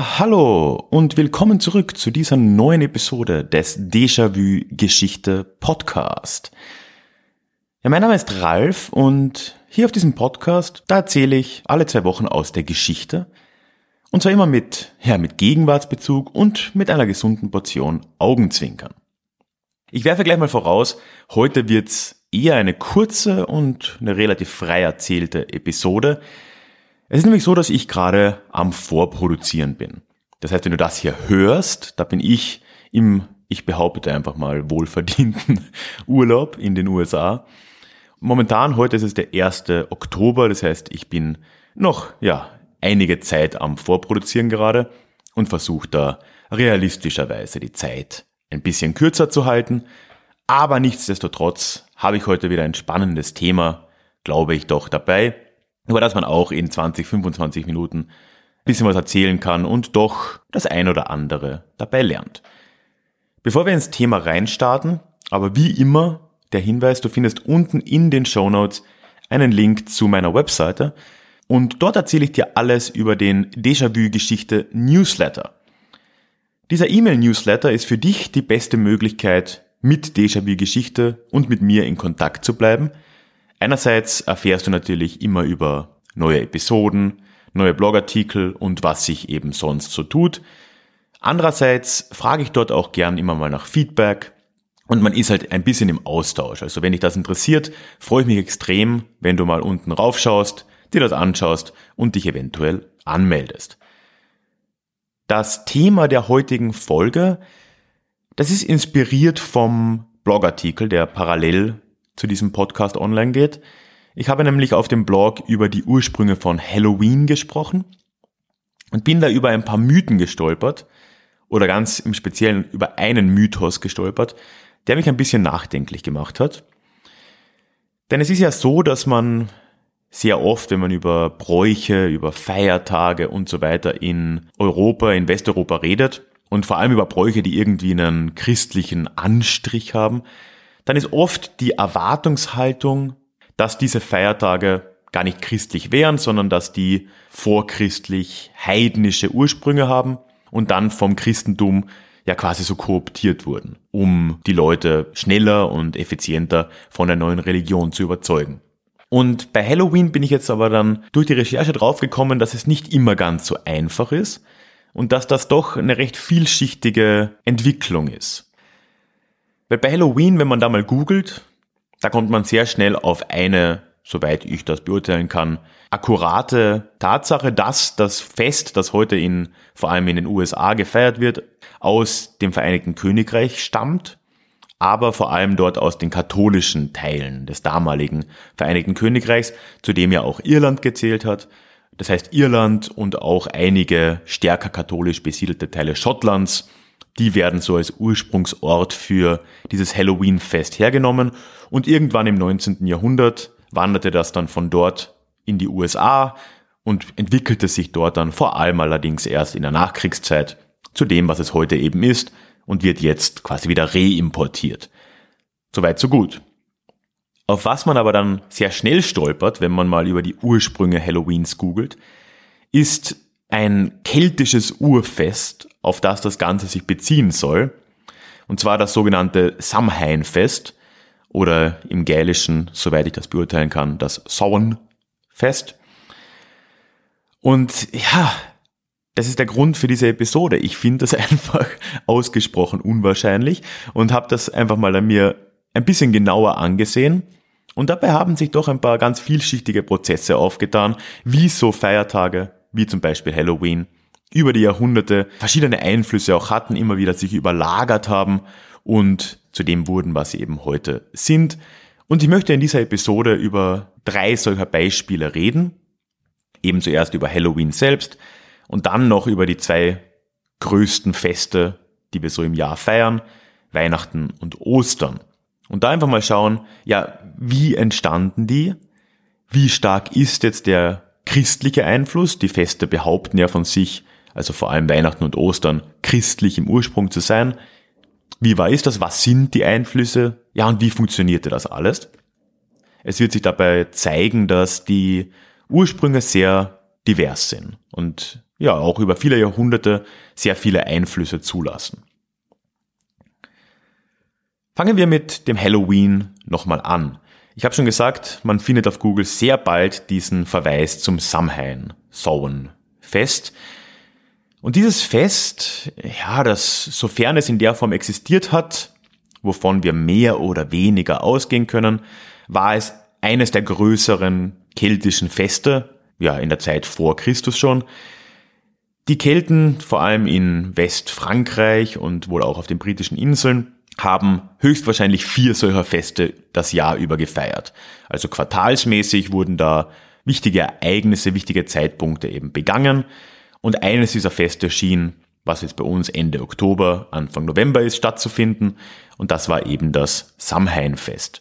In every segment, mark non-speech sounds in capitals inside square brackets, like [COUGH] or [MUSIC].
Ja, hallo und willkommen zurück zu dieser neuen Episode des Déjà-vu Geschichte Podcast. Ja, mein Name ist Ralf und hier auf diesem Podcast, da erzähle ich alle zwei Wochen aus der Geschichte und zwar immer mit, ja, mit Gegenwartsbezug und mit einer gesunden Portion Augenzwinkern. Ich werfe gleich mal voraus, heute wird's eher eine kurze und eine relativ frei erzählte Episode, es ist nämlich so, dass ich gerade am Vorproduzieren bin. Das heißt, wenn du das hier hörst, da bin ich im, ich behaupte einfach mal, wohlverdienten [LAUGHS] Urlaub in den USA. Momentan, heute ist es der 1. Oktober, das heißt, ich bin noch, ja, einige Zeit am Vorproduzieren gerade und versuche da realistischerweise die Zeit ein bisschen kürzer zu halten. Aber nichtsdestotrotz habe ich heute wieder ein spannendes Thema, glaube ich, doch dabei über das man auch in 20, 25 Minuten ein bisschen was erzählen kann und doch das ein oder andere dabei lernt. Bevor wir ins Thema reinstarten, aber wie immer der Hinweis, du findest unten in den Show Notes einen Link zu meiner Webseite und dort erzähle ich dir alles über den Déjà-vu-Geschichte Newsletter. Dieser E-Mail-Newsletter ist für dich die beste Möglichkeit, mit Déjà-vu-Geschichte und mit mir in Kontakt zu bleiben – Einerseits erfährst du natürlich immer über neue Episoden, neue Blogartikel und was sich eben sonst so tut. Andererseits frage ich dort auch gern immer mal nach Feedback und man ist halt ein bisschen im Austausch. Also wenn dich das interessiert, freue ich mich extrem, wenn du mal unten raufschaust, dir das anschaust und dich eventuell anmeldest. Das Thema der heutigen Folge, das ist inspiriert vom Blogartikel, der parallel zu diesem Podcast online geht. Ich habe nämlich auf dem Blog über die Ursprünge von Halloween gesprochen und bin da über ein paar Mythen gestolpert oder ganz im Speziellen über einen Mythos gestolpert, der mich ein bisschen nachdenklich gemacht hat. Denn es ist ja so, dass man sehr oft, wenn man über Bräuche, über Feiertage und so weiter in Europa, in Westeuropa redet und vor allem über Bräuche, die irgendwie einen christlichen Anstrich haben, dann ist oft die Erwartungshaltung, dass diese Feiertage gar nicht christlich wären, sondern dass die vorchristlich heidnische Ursprünge haben und dann vom Christentum ja quasi so kooptiert wurden, um die Leute schneller und effizienter von der neuen Religion zu überzeugen. Und bei Halloween bin ich jetzt aber dann durch die Recherche draufgekommen, dass es nicht immer ganz so einfach ist und dass das doch eine recht vielschichtige Entwicklung ist. Weil bei Halloween, wenn man da mal googelt, da kommt man sehr schnell auf eine, soweit ich das beurteilen kann, akkurate Tatsache, dass das Fest, das heute in, vor allem in den USA gefeiert wird, aus dem Vereinigten Königreich stammt, aber vor allem dort aus den katholischen Teilen des damaligen Vereinigten Königreichs, zu dem ja auch Irland gezählt hat. Das heißt Irland und auch einige stärker katholisch besiedelte Teile Schottlands die werden so als Ursprungsort für dieses Halloween-Fest hergenommen und irgendwann im 19. Jahrhundert wanderte das dann von dort in die USA und entwickelte sich dort dann vor allem allerdings erst in der Nachkriegszeit zu dem, was es heute eben ist und wird jetzt quasi wieder reimportiert. Soweit so gut. Auf was man aber dann sehr schnell stolpert, wenn man mal über die Ursprünge Halloweens googelt, ist ein keltisches Urfest, auf das das Ganze sich beziehen soll. Und zwar das sogenannte Samhain-Fest oder im Gälischen, soweit ich das beurteilen kann, das Samhain-Fest. Und ja, das ist der Grund für diese Episode. Ich finde das [LAUGHS] einfach ausgesprochen unwahrscheinlich und habe das einfach mal an mir ein bisschen genauer angesehen. Und dabei haben sich doch ein paar ganz vielschichtige Prozesse aufgetan, wie so Feiertage wie zum Beispiel Halloween, über die Jahrhunderte verschiedene Einflüsse auch hatten, immer wieder sich überlagert haben und zu dem wurden, was sie eben heute sind. Und ich möchte in dieser Episode über drei solcher Beispiele reden. Eben zuerst über Halloween selbst und dann noch über die zwei größten Feste die wir so im Jahr feiern, Weihnachten und Ostern. Und da einfach mal schauen, ja, wie entstanden die? Wie stark ist jetzt der christliche Einfluss? Die Feste behaupten ja von sich, also vor allem Weihnachten und Ostern, christlich im Ursprung zu sein. Wie war ist das? Was sind die Einflüsse? Ja, und wie funktionierte das alles? Es wird sich dabei zeigen, dass die Ursprünge sehr divers sind und ja, auch über viele Jahrhunderte sehr viele Einflüsse zulassen. Fangen wir mit dem Halloween nochmal an. Ich habe schon gesagt, man findet auf Google sehr bald diesen Verweis zum Samhain, Samhain Fest. Und dieses Fest, ja, das, sofern es in der Form existiert hat, wovon wir mehr oder weniger ausgehen können, war es eines der größeren keltischen Feste, ja, in der Zeit vor Christus schon. Die Kelten, vor allem in Westfrankreich und wohl auch auf den britischen Inseln, haben höchstwahrscheinlich vier solcher Feste das Jahr über gefeiert. Also quartalsmäßig wurden da wichtige Ereignisse, wichtige Zeitpunkte eben begangen. Und eines dieser Feste schien, was jetzt bei uns Ende Oktober, Anfang November ist, stattzufinden. Und das war eben das Samhain-Fest.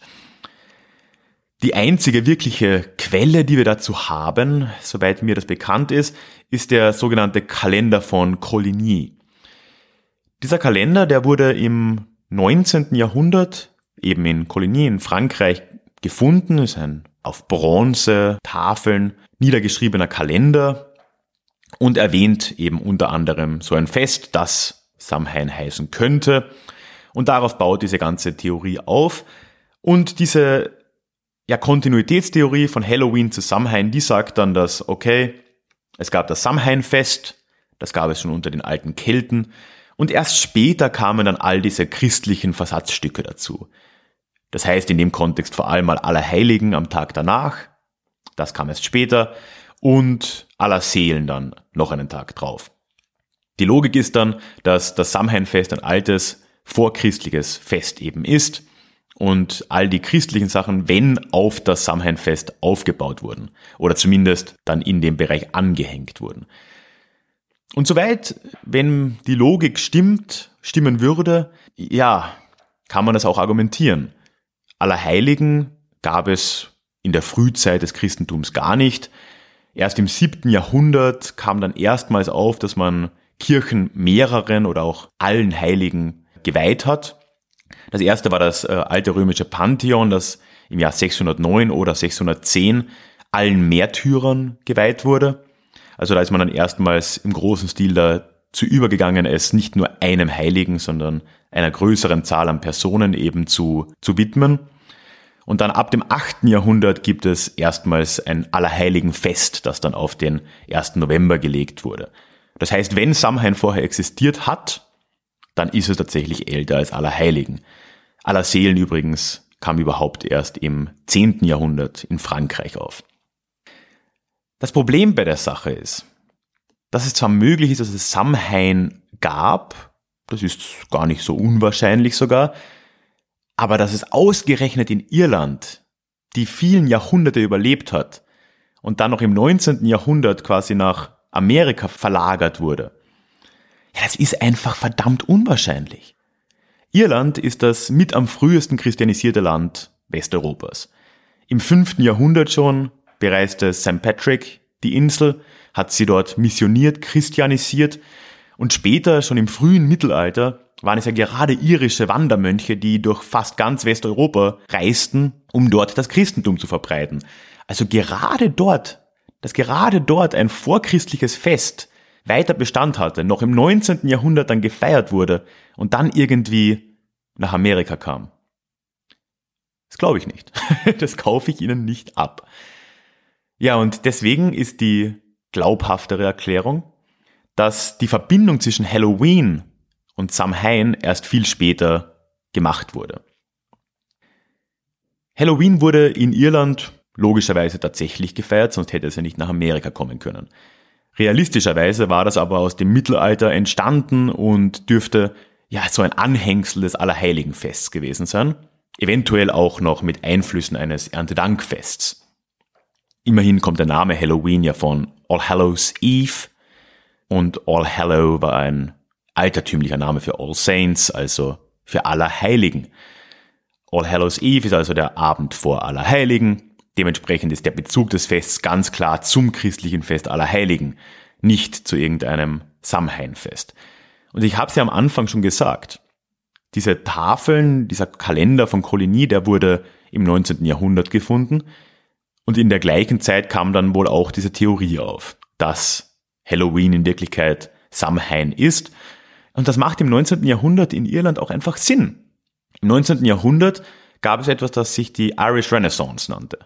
Die einzige wirkliche Quelle, die wir dazu haben, soweit mir das bekannt ist, ist der sogenannte Kalender von Coligny. Dieser Kalender, der wurde im 19. Jahrhundert eben in Coligny in Frankreich gefunden, ist ein auf Bronze, Tafeln niedergeschriebener Kalender und erwähnt eben unter anderem so ein Fest, das Samhain heißen könnte. Und darauf baut diese ganze Theorie auf. Und diese ja, Kontinuitätstheorie von Halloween zu Samhain, die sagt dann, dass, okay, es gab das Samhain-Fest, das gab es schon unter den alten Kelten, und erst später kamen dann all diese christlichen Versatzstücke dazu. Das heißt in dem Kontext vor allem mal Allerheiligen am Tag danach, das kam erst später, und aller Seelen dann noch einen Tag drauf. Die Logik ist dann, dass das Samhainfest ein altes, vorchristliches Fest eben ist und all die christlichen Sachen, wenn auf das Samhainfest aufgebaut wurden oder zumindest dann in dem Bereich angehängt wurden. Und soweit, wenn die Logik stimmt, stimmen würde, ja, kann man das auch argumentieren. Allerheiligen gab es in der Frühzeit des Christentums gar nicht. Erst im siebten Jahrhundert kam dann erstmals auf, dass man Kirchen mehreren oder auch allen Heiligen geweiht hat. Das erste war das äh, alte römische Pantheon, das im Jahr 609 oder 610 allen Märtyrern geweiht wurde. Also da ist man dann erstmals im großen Stil dazu übergegangen, es nicht nur einem Heiligen, sondern einer größeren Zahl an Personen eben zu, zu widmen. Und dann ab dem 8. Jahrhundert gibt es erstmals ein Allerheiligenfest, das dann auf den 1. November gelegt wurde. Das heißt, wenn Samhain vorher existiert hat, dann ist es tatsächlich älter als Allerheiligen. Allerseelen übrigens kam überhaupt erst im 10. Jahrhundert in Frankreich auf. Das Problem bei der Sache ist, dass es zwar möglich ist, dass es Samhain gab, das ist gar nicht so unwahrscheinlich sogar, aber dass es ausgerechnet in Irland die vielen Jahrhunderte überlebt hat und dann noch im 19. Jahrhundert quasi nach Amerika verlagert wurde, ja, das ist einfach verdammt unwahrscheinlich. Irland ist das mit am frühesten christianisierte Land Westeuropas. Im 5. Jahrhundert schon bereiste St. Patrick die Insel, hat sie dort missioniert, christianisiert und später, schon im frühen Mittelalter, waren es ja gerade irische Wandermönche, die durch fast ganz Westeuropa reisten, um dort das Christentum zu verbreiten. Also gerade dort, dass gerade dort ein vorchristliches Fest weiter Bestand hatte, noch im 19. Jahrhundert dann gefeiert wurde und dann irgendwie nach Amerika kam. Das glaube ich nicht. [LAUGHS] Das kaufe ich Ihnen nicht ab. Ja, und deswegen ist die glaubhaftere Erklärung, dass die Verbindung zwischen Halloween und Samhain erst viel später gemacht wurde. Halloween wurde in Irland logischerweise tatsächlich gefeiert, sonst hätte es ja nicht nach Amerika kommen können. Realistischerweise war das aber aus dem Mittelalter entstanden und dürfte ja so ein Anhängsel des Allerheiligenfests gewesen sein, eventuell auch noch mit Einflüssen eines Erntedankfests. Immerhin kommt der Name Halloween ja von All Hallows Eve und All Hallow war ein altertümlicher Name für All Saints, also für Allerheiligen. All Hallows Eve ist also der Abend vor Allerheiligen. Dementsprechend ist der Bezug des Fests ganz klar zum christlichen Fest Allerheiligen, nicht zu irgendeinem Samhainfest. Und ich habe es ja am Anfang schon gesagt. Diese Tafeln, dieser Kalender von Coligny, der wurde im 19. Jahrhundert gefunden. Und in der gleichen Zeit kam dann wohl auch diese Theorie auf, dass Halloween in Wirklichkeit Samhain ist. Und das macht im 19. Jahrhundert in Irland auch einfach Sinn. Im 19. Jahrhundert gab es etwas, das sich die Irish Renaissance nannte.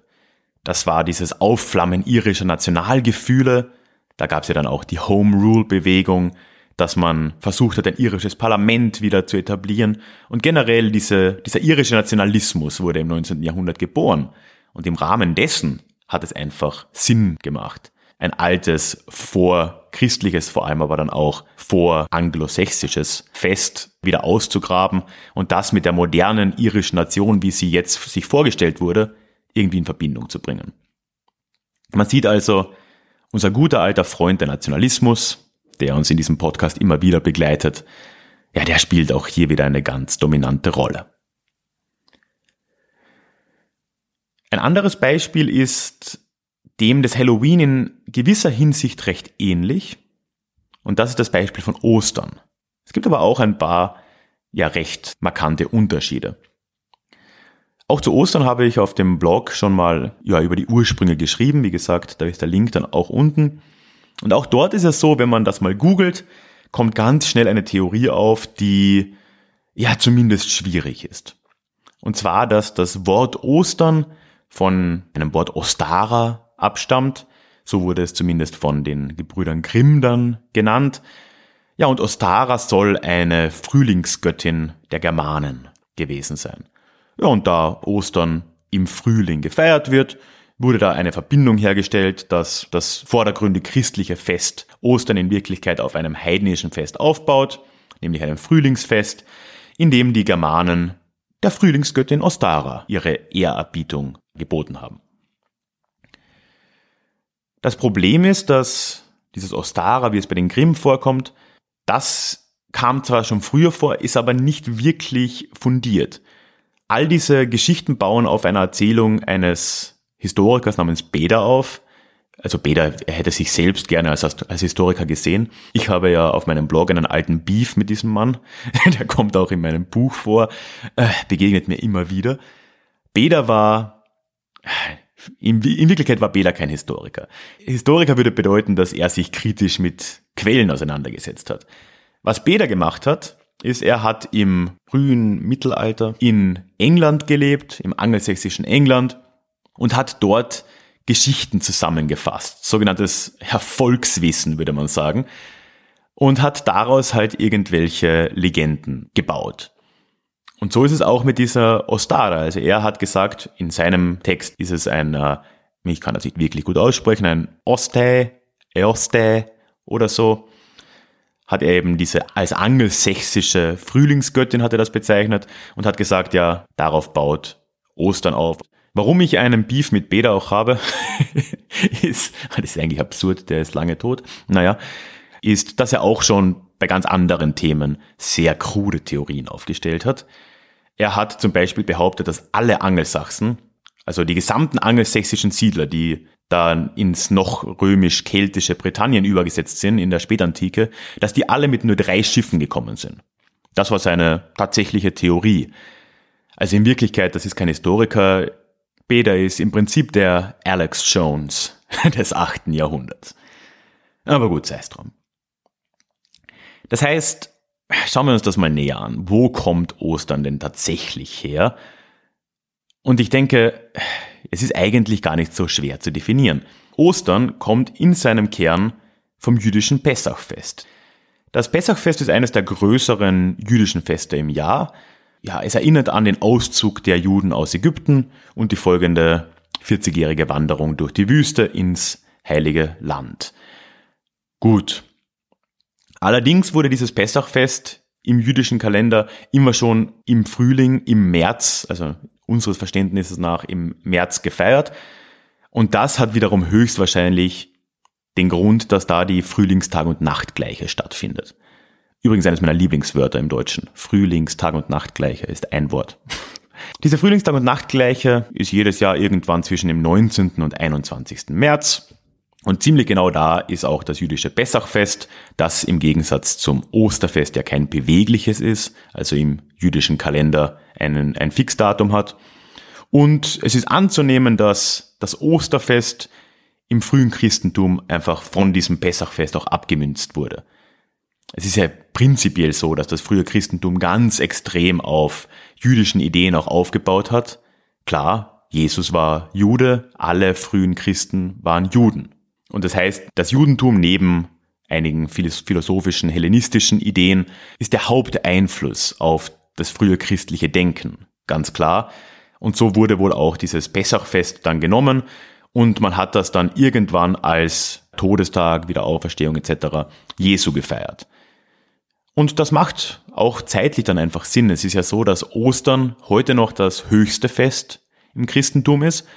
Das war dieses Aufflammen irischer Nationalgefühle. Da gab es ja dann auch die Home Rule Bewegung, dass man versucht hat, ein irisches Parlament wieder zu etablieren. Und generell diese, dieser irische Nationalismus wurde im 19. Jahrhundert geboren. Und im Rahmen dessen hat es einfach Sinn gemacht, ein altes, vorchristliches, vor allem aber dann auch vor anglosächsisches Fest wieder auszugraben und das mit der modernen irischen Nation, wie sie jetzt sich vorgestellt wurde, irgendwie in Verbindung zu bringen. Man sieht also, unser guter alter Freund der Nationalismus, der uns in diesem Podcast immer wieder begleitet, ja, der spielt auch hier wieder eine ganz dominante Rolle. Ein anderes Beispiel ist dem des Halloween in gewisser Hinsicht recht ähnlich. Und das ist das Beispiel von Ostern. Es gibt aber auch ein paar ja recht markante Unterschiede. Auch zu Ostern habe ich auf dem Blog schon mal ja über die Ursprünge geschrieben. Wie gesagt, da ist der Link dann auch unten. Und auch dort ist es so, wenn man das mal googelt, kommt ganz schnell eine Theorie auf, die ja zumindest schwierig ist. Und zwar, dass das Wort Ostern von einem Wort Ostara abstammt. So wurde es zumindest von den Gebrüdern Grimm dann genannt. Ja, und Ostara soll eine Frühlingsgöttin der Germanen gewesen sein. Ja, und da Ostern im Frühling gefeiert wird, wurde da eine Verbindung hergestellt, dass das vordergründig christliche Fest Ostern in Wirklichkeit auf einem heidnischen Fest aufbaut, nämlich einem Frühlingsfest, in dem die Germanen der Frühlingsgöttin Ostara ihre Ehrerbietung geboten haben. Das Problem ist, dass dieses Ostara, wie es bei den Grimm vorkommt, das kam zwar schon früher vor, ist aber nicht wirklich fundiert. All diese Geschichten bauen auf einer Erzählung eines Historikers namens Beda auf. Also Beda er hätte sich selbst gerne als, als Historiker gesehen. Ich habe ja auf meinem Blog einen alten Beef mit diesem Mann. [LAUGHS] Der kommt auch in meinem Buch vor, äh, begegnet mir immer wieder. Beda war, in, in Wirklichkeit war Beda kein Historiker. Historiker würde bedeuten, dass er sich kritisch mit Quellen auseinandergesetzt hat. Was Beda gemacht hat, ist, er hat im frühen Mittelalter in England gelebt, im angelsächsischen England und hat dort Geschichten zusammengefasst, sogenanntes Erfolgswissen, würde man sagen, und hat daraus halt irgendwelche Legenden gebaut. Und so ist es auch mit dieser Ostara. Also er hat gesagt, in seinem Text ist es ein, äh, ich kann das nicht wirklich gut aussprechen, ein Oste, Eoste oder so, hat er eben diese als angelsächsische Frühlingsgöttin hat er das bezeichnet und hat gesagt, ja, darauf baut Ostern auf. Warum ich einen Beef mit Beda auch habe, [LAUGHS] ist, das ist eigentlich absurd, der ist lange tot, naja, ist, dass er auch schon bei ganz anderen Themen sehr krude Theorien aufgestellt hat. Er hat zum Beispiel behauptet, dass alle Angelsachsen, also die gesamten angelsächsischen Siedler, die dann ins noch römisch-keltische Britannien übergesetzt sind in der Spätantike, dass die alle mit nur drei Schiffen gekommen sind. Das war seine tatsächliche Theorie. Also in Wirklichkeit, das ist kein Historiker, Beda ist im Prinzip der Alex Jones [LAUGHS] des achten Jahrhunderts. Aber gut, sei es drum. Das heißt, schauen wir uns das mal näher an. Wo kommt Ostern denn tatsächlich her? Und ich denke, es ist eigentlich gar nicht so schwer zu definieren. Ostern kommt in seinem Kern vom jüdischen Pessachfest. Das Pessachfest ist eines der größeren jüdischen Feste im Jahr ja, es erinnert an den Auszug der Juden aus Ägypten und die folgende 40-jährige Wanderung durch die Wüste ins heilige Land. Gut. Allerdings wurde dieses Pessachfest im jüdischen Kalender immer schon im Frühling, im März, also unseres Verständnisses nach im März gefeiert. Und das hat wiederum höchstwahrscheinlich den Grund, dass da die Frühlingstag- und Nachtgleiche stattfindet. Übrigens eines meiner Lieblingswörter im Deutschen. Frühlingstag und Nachtgleiche ist ein Wort. [LAUGHS] Diese Frühlingstag und Nachtgleiche ist jedes Jahr irgendwann zwischen dem 19. und 21. März. Und ziemlich genau da ist auch das jüdische Pessachfest, das im Gegensatz zum Osterfest ja kein bewegliches ist, also im jüdischen Kalender einen, ein Fixdatum hat. Und es ist anzunehmen, dass das Osterfest im frühen Christentum einfach von diesem Pessachfest auch abgemünzt wurde. Es ist ja prinzipiell so, dass das frühe Christentum ganz extrem auf jüdischen Ideen auch aufgebaut hat. Klar, Jesus war Jude, alle frühen Christen waren Juden. Und das heißt, das Judentum neben einigen philosophischen, hellenistischen Ideen ist der Haupteinfluss auf das frühe christliche Denken. Ganz klar. Und so wurde wohl auch dieses Pessachfest dann genommen und man hat das dann irgendwann als Todestag, Wiederauferstehung etc. Jesu gefeiert. Und das macht auch zeitlich dann einfach Sinn. Es ist ja so, dass Ostern heute noch das höchste Fest im Christentum ist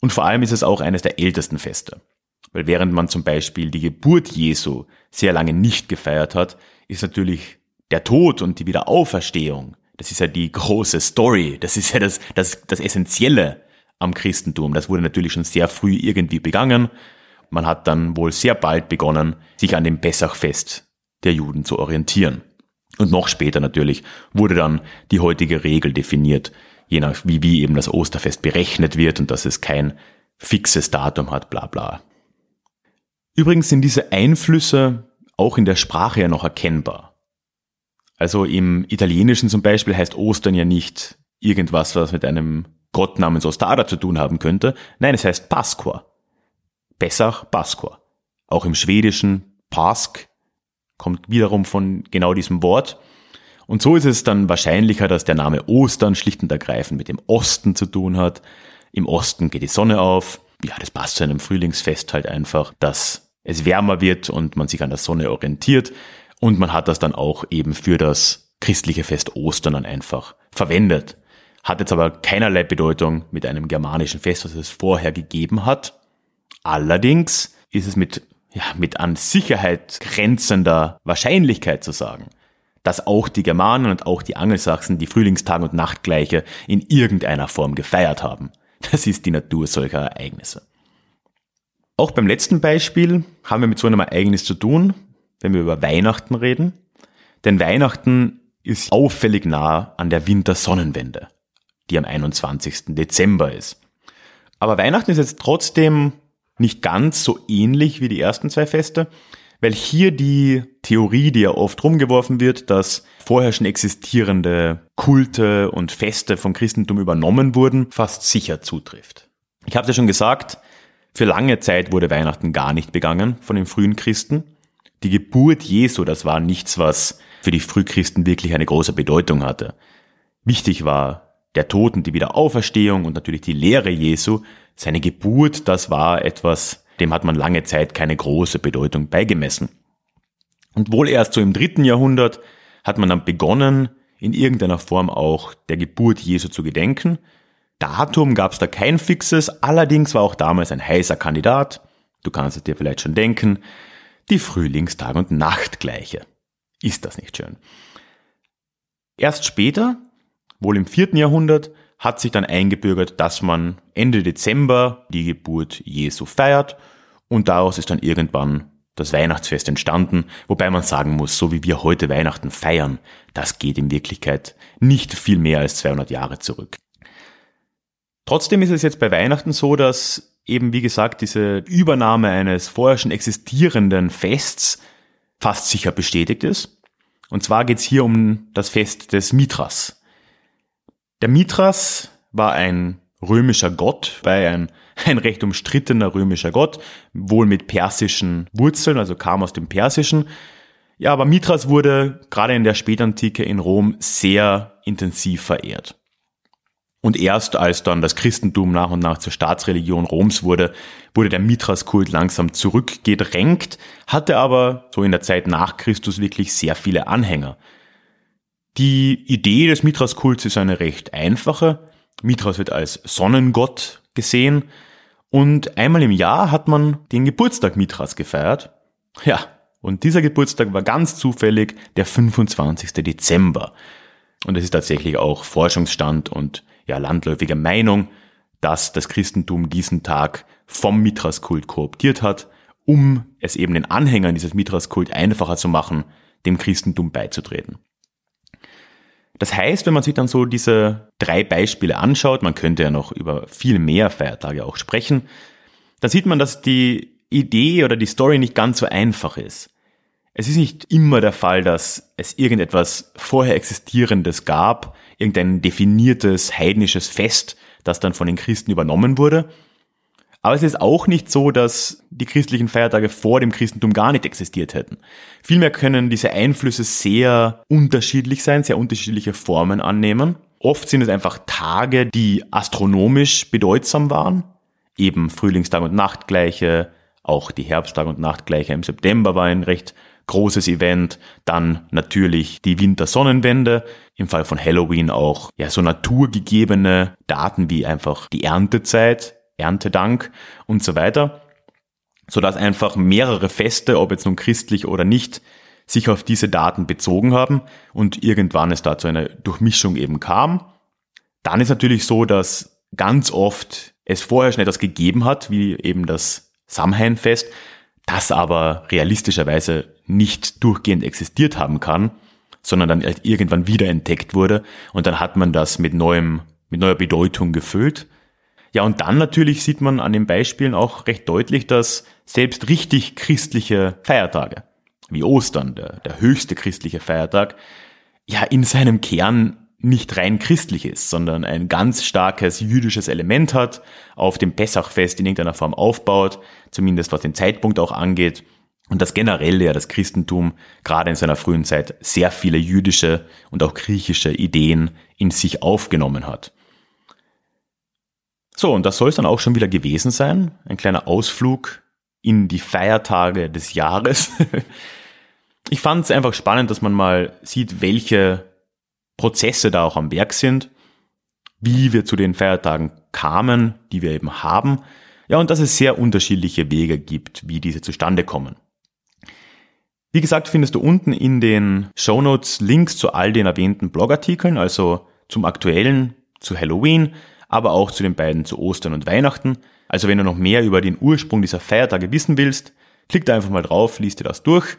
und vor allem ist es auch eines der ältesten Feste. Weil während man zum Beispiel die Geburt Jesu sehr lange nicht gefeiert hat, ist natürlich der Tod und die Wiederauferstehung, das ist ja die große Story, das ist ja das, das, das Essentielle am Christentum. Das wurde natürlich schon sehr früh irgendwie begangen. Man hat dann wohl sehr bald begonnen, sich an dem Pessachfest der Juden zu orientieren. Und noch später natürlich wurde dann die heutige Regel definiert, je nach wie, wie eben das Osterfest berechnet wird und dass es kein fixes Datum hat, bla bla. Übrigens sind diese Einflüsse auch in der Sprache ja noch erkennbar. Also im Italienischen zum Beispiel heißt Ostern ja nicht irgendwas, was mit einem Gott namens Ostada zu tun haben könnte. Nein, es heißt Pasqua. Pessach, Pasqua. Auch im Schwedischen Pask kommt wiederum von genau diesem Wort. Und so ist es dann wahrscheinlicher, dass der Name Ostern schlicht und ergreifend mit dem Osten zu tun hat. Im Osten geht die Sonne auf. Ja, das passt zu einem Frühlingsfest halt einfach, dass es wärmer wird und man sich an der Sonne orientiert. Und man hat das dann auch eben für das christliche Fest Ostern dann einfach verwendet. Hat jetzt aber keinerlei Bedeutung mit einem germanischen Fest, was es vorher gegeben hat. Allerdings ist es mit ja, mit an Sicherheit grenzender Wahrscheinlichkeit zu sagen, dass auch die Germanen und auch die Angelsachsen die Frühlingstag- und Nachtgleiche in irgendeiner Form gefeiert haben. Das ist die Natur solcher Ereignisse. Auch beim letzten Beispiel haben wir mit so einem Ereignis zu tun, wenn wir über Weihnachten reden. Denn Weihnachten ist auffällig nah an der Wintersonnenwende, die am 21. Dezember ist. Aber Weihnachten ist jetzt trotzdem nicht ganz so ähnlich wie die ersten zwei Feste, weil hier die Theorie, die ja oft rumgeworfen wird, dass vorher schon existierende Kulte und Feste vom Christentum übernommen wurden, fast sicher zutrifft. Ich habe es ja schon gesagt, für lange Zeit wurde Weihnachten gar nicht begangen von den frühen Christen. Die Geburt Jesu, das war nichts, was für die Frühchristen wirklich eine große Bedeutung hatte. Wichtig war der Tod und die Wiederauferstehung und natürlich die Lehre Jesu, seine Geburt, das war etwas, dem hat man lange Zeit keine große Bedeutung beigemessen. Und wohl erst so im dritten Jahrhundert hat man dann begonnen, in irgendeiner Form auch der Geburt Jesu zu gedenken. Datum gab es da kein fixes, allerdings war auch damals ein heißer Kandidat, du kannst es dir vielleicht schon denken, die Frühlingstag- und Nachtgleiche. Ist das nicht schön? Erst später, wohl im vierten Jahrhundert, hat sich dann eingebürgert, dass man Ende Dezember die Geburt Jesu feiert und daraus ist dann irgendwann das Weihnachtsfest entstanden, wobei man sagen muss, so wie wir heute Weihnachten feiern, das geht in Wirklichkeit nicht viel mehr als 200 Jahre zurück. Trotzdem ist es jetzt bei Weihnachten so, dass eben wie gesagt diese Übernahme eines vorher schon existierenden Fests fast sicher bestätigt ist. Und zwar geht es hier um das Fest des Mithras. Der Mithras war ein römischer Gott, war ein, [LAUGHS] ein recht umstrittener römischer Gott, wohl mit persischen Wurzeln, also kam aus dem Persischen. Ja, aber Mithras wurde gerade in der Spätantike in Rom sehr intensiv verehrt. Und erst als dann das Christentum nach und nach zur Staatsreligion Roms wurde, wurde der Mithras-Kult langsam zurückgedrängt, hatte aber so in der Zeit nach Christus wirklich sehr viele Anhänger. Die Idee des Mithras-Kults ist eine recht einfache. Mithras wird als Sonnengott gesehen und einmal im Jahr hat man den Geburtstag Mithras gefeiert. Ja, Und dieser Geburtstag war ganz zufällig der 25. Dezember. Und es ist tatsächlich auch Forschungsstand und ja, landläufige Meinung, dass das Christentum diesen Tag vom Mithraskult kooptiert hat, um es eben den Anhängern dieses Mithraskult einfacher zu machen, dem Christentum beizutreten. Das heißt, wenn man sich dann so diese drei Beispiele anschaut, man könnte ja noch über viel mehr Feiertage auch sprechen, dann sieht man, dass die Idee oder die Story nicht ganz so einfach ist. Es ist nicht immer der Fall, dass es irgendetwas vorher Existierendes gab, irgendein definiertes heidnisches Fest, das dann von den Christen übernommen wurde. Aber es ist auch nicht so, dass die christlichen Feiertage vor dem Christentum gar nicht existiert hätten. Vielmehr können diese Einflüsse sehr unterschiedlich sein, sehr unterschiedliche Formen annehmen. Oft sind es einfach Tage, die astronomisch bedeutsam waren. Eben Frühlingstag und Nachtgleiche, auch die Herbsttag und Nachtgleiche im September war ein recht großes Event. Dann natürlich die Wintersonnenwende. Im Fall von Halloween auch ja so naturgegebene Daten wie einfach die Erntezeit, Erntedank und so weiter. Sodass einfach mehrere Feste, ob jetzt nun christlich oder nicht, sich auf diese Daten bezogen haben und irgendwann es da zu einer Durchmischung eben kam. Dann ist natürlich so, dass ganz oft es vorher schon etwas gegeben hat, wie eben das Samhainfest, das aber realistischerweise nicht durchgehend existiert haben kann, sondern dann halt irgendwann wieder entdeckt wurde und dann hat man das mit neuem, mit neuer Bedeutung gefüllt. Ja, und dann natürlich sieht man an den Beispielen auch recht deutlich, dass selbst richtig christliche Feiertage, wie Ostern, der, der höchste christliche Feiertag, ja in seinem Kern nicht rein christlich ist, sondern ein ganz starkes jüdisches Element hat, auf dem Pessachfest in irgendeiner Form aufbaut, zumindest was den Zeitpunkt auch angeht. Und das generell ja das Christentum gerade in seiner frühen Zeit sehr viele jüdische und auch griechische Ideen in sich aufgenommen hat. So, und das soll es dann auch schon wieder gewesen sein. Ein kleiner Ausflug in die Feiertage des Jahres. [LAUGHS] Ich fand es einfach spannend, dass man mal sieht, welche Prozesse da auch am Werk sind, wie wir zu den Feiertagen kamen, die wir eben haben, ja, und dass es sehr unterschiedliche Wege gibt, wie diese zustande kommen. Wie gesagt, findest du unten in den Show Notes Links zu all den erwähnten Blogartikeln, also zum aktuellen, zu Halloween, aber auch zu den beiden zu Ostern und Weihnachten. Also wenn du noch mehr über den Ursprung dieser Feiertage wissen willst, klick da einfach mal drauf, liest dir das durch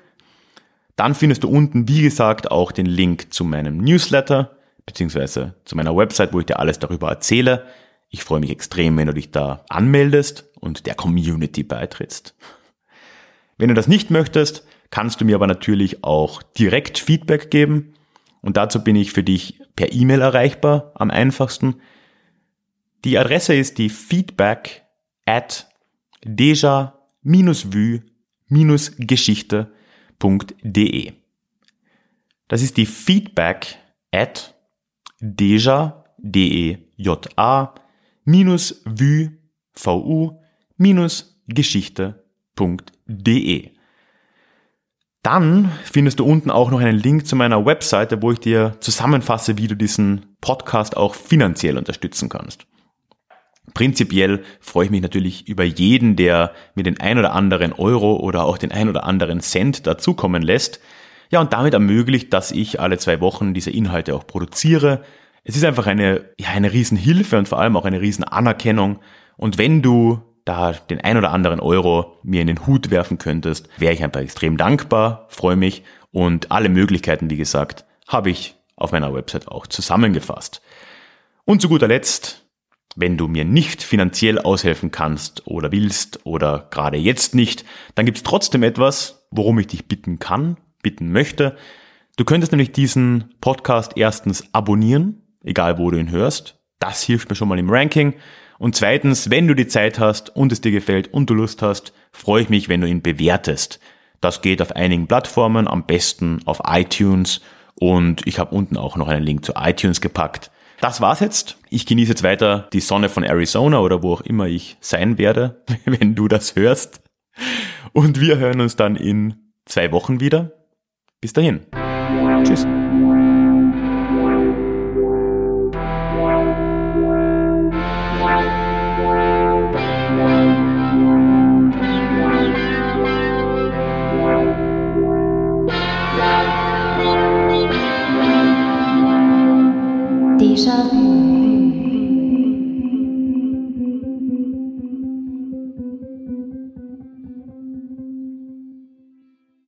dann findest du unten, wie gesagt, auch den Link zu meinem Newsletter, beziehungsweise zu meiner Website, wo ich dir alles darüber erzähle. Ich freue mich extrem, wenn du dich da anmeldest und der Community beitrittst. Wenn du das nicht möchtest, kannst du mir aber natürlich auch direkt Feedback geben. Und dazu bin ich für dich per E-Mail erreichbar am einfachsten. Die Adresse ist die feedback at deja-vue-geschichte.com deja.de. Das ist die Feedback at deja, D-E-J-A, minus vue, V-U, minus Geschichte.de. Dann findest du unten auch noch einen Link zu meiner Webseite, wo ich dir zusammenfasse, wie du diesen Podcast auch finanziell unterstützen kannst. Prinzipiell freue ich mich natürlich über jeden, der mir den ein oder anderen Euro oder auch den ein oder anderen Cent dazukommen lässt. Ja, und damit ermöglicht, dass ich alle zwei Wochen diese Inhalte auch produziere. Es ist einfach eine, ja, eine Riesenhilfe und vor allem auch eine Riesenanerkennung. Und wenn du da den ein oder anderen Euro mir in den Hut werfen könntest, wäre ich einfach extrem dankbar, freue mich und alle Möglichkeiten, wie gesagt, habe ich auf meiner Website auch zusammengefasst. Und zu guter Letzt wenn du mir nicht finanziell aushelfen kannst oder willst oder gerade jetzt nicht, dann gibt es trotzdem etwas, worum ich dich bitten kann, bitten möchte. Du könntest nämlich diesen Podcast erstens abonnieren, egal wo du ihn hörst. Das hilft mir schon mal im Ranking. Und zweitens, wenn du die Zeit hast und es dir gefällt und du Lust hast, freue ich mich, wenn du ihn bewertest. Das geht auf einigen Plattformen, am besten auf iTunes und ich habe unten auch noch einen Link zu iTunes gepackt. Das war's jetzt. Ich genieße jetzt weiter die Sonne von Arizona oder wo auch immer ich sein werde, [LAUGHS] wenn du das hörst. Und wir hören uns dann in zwei Wochen wieder. Bis dahin. Tschüss. Déjà vu.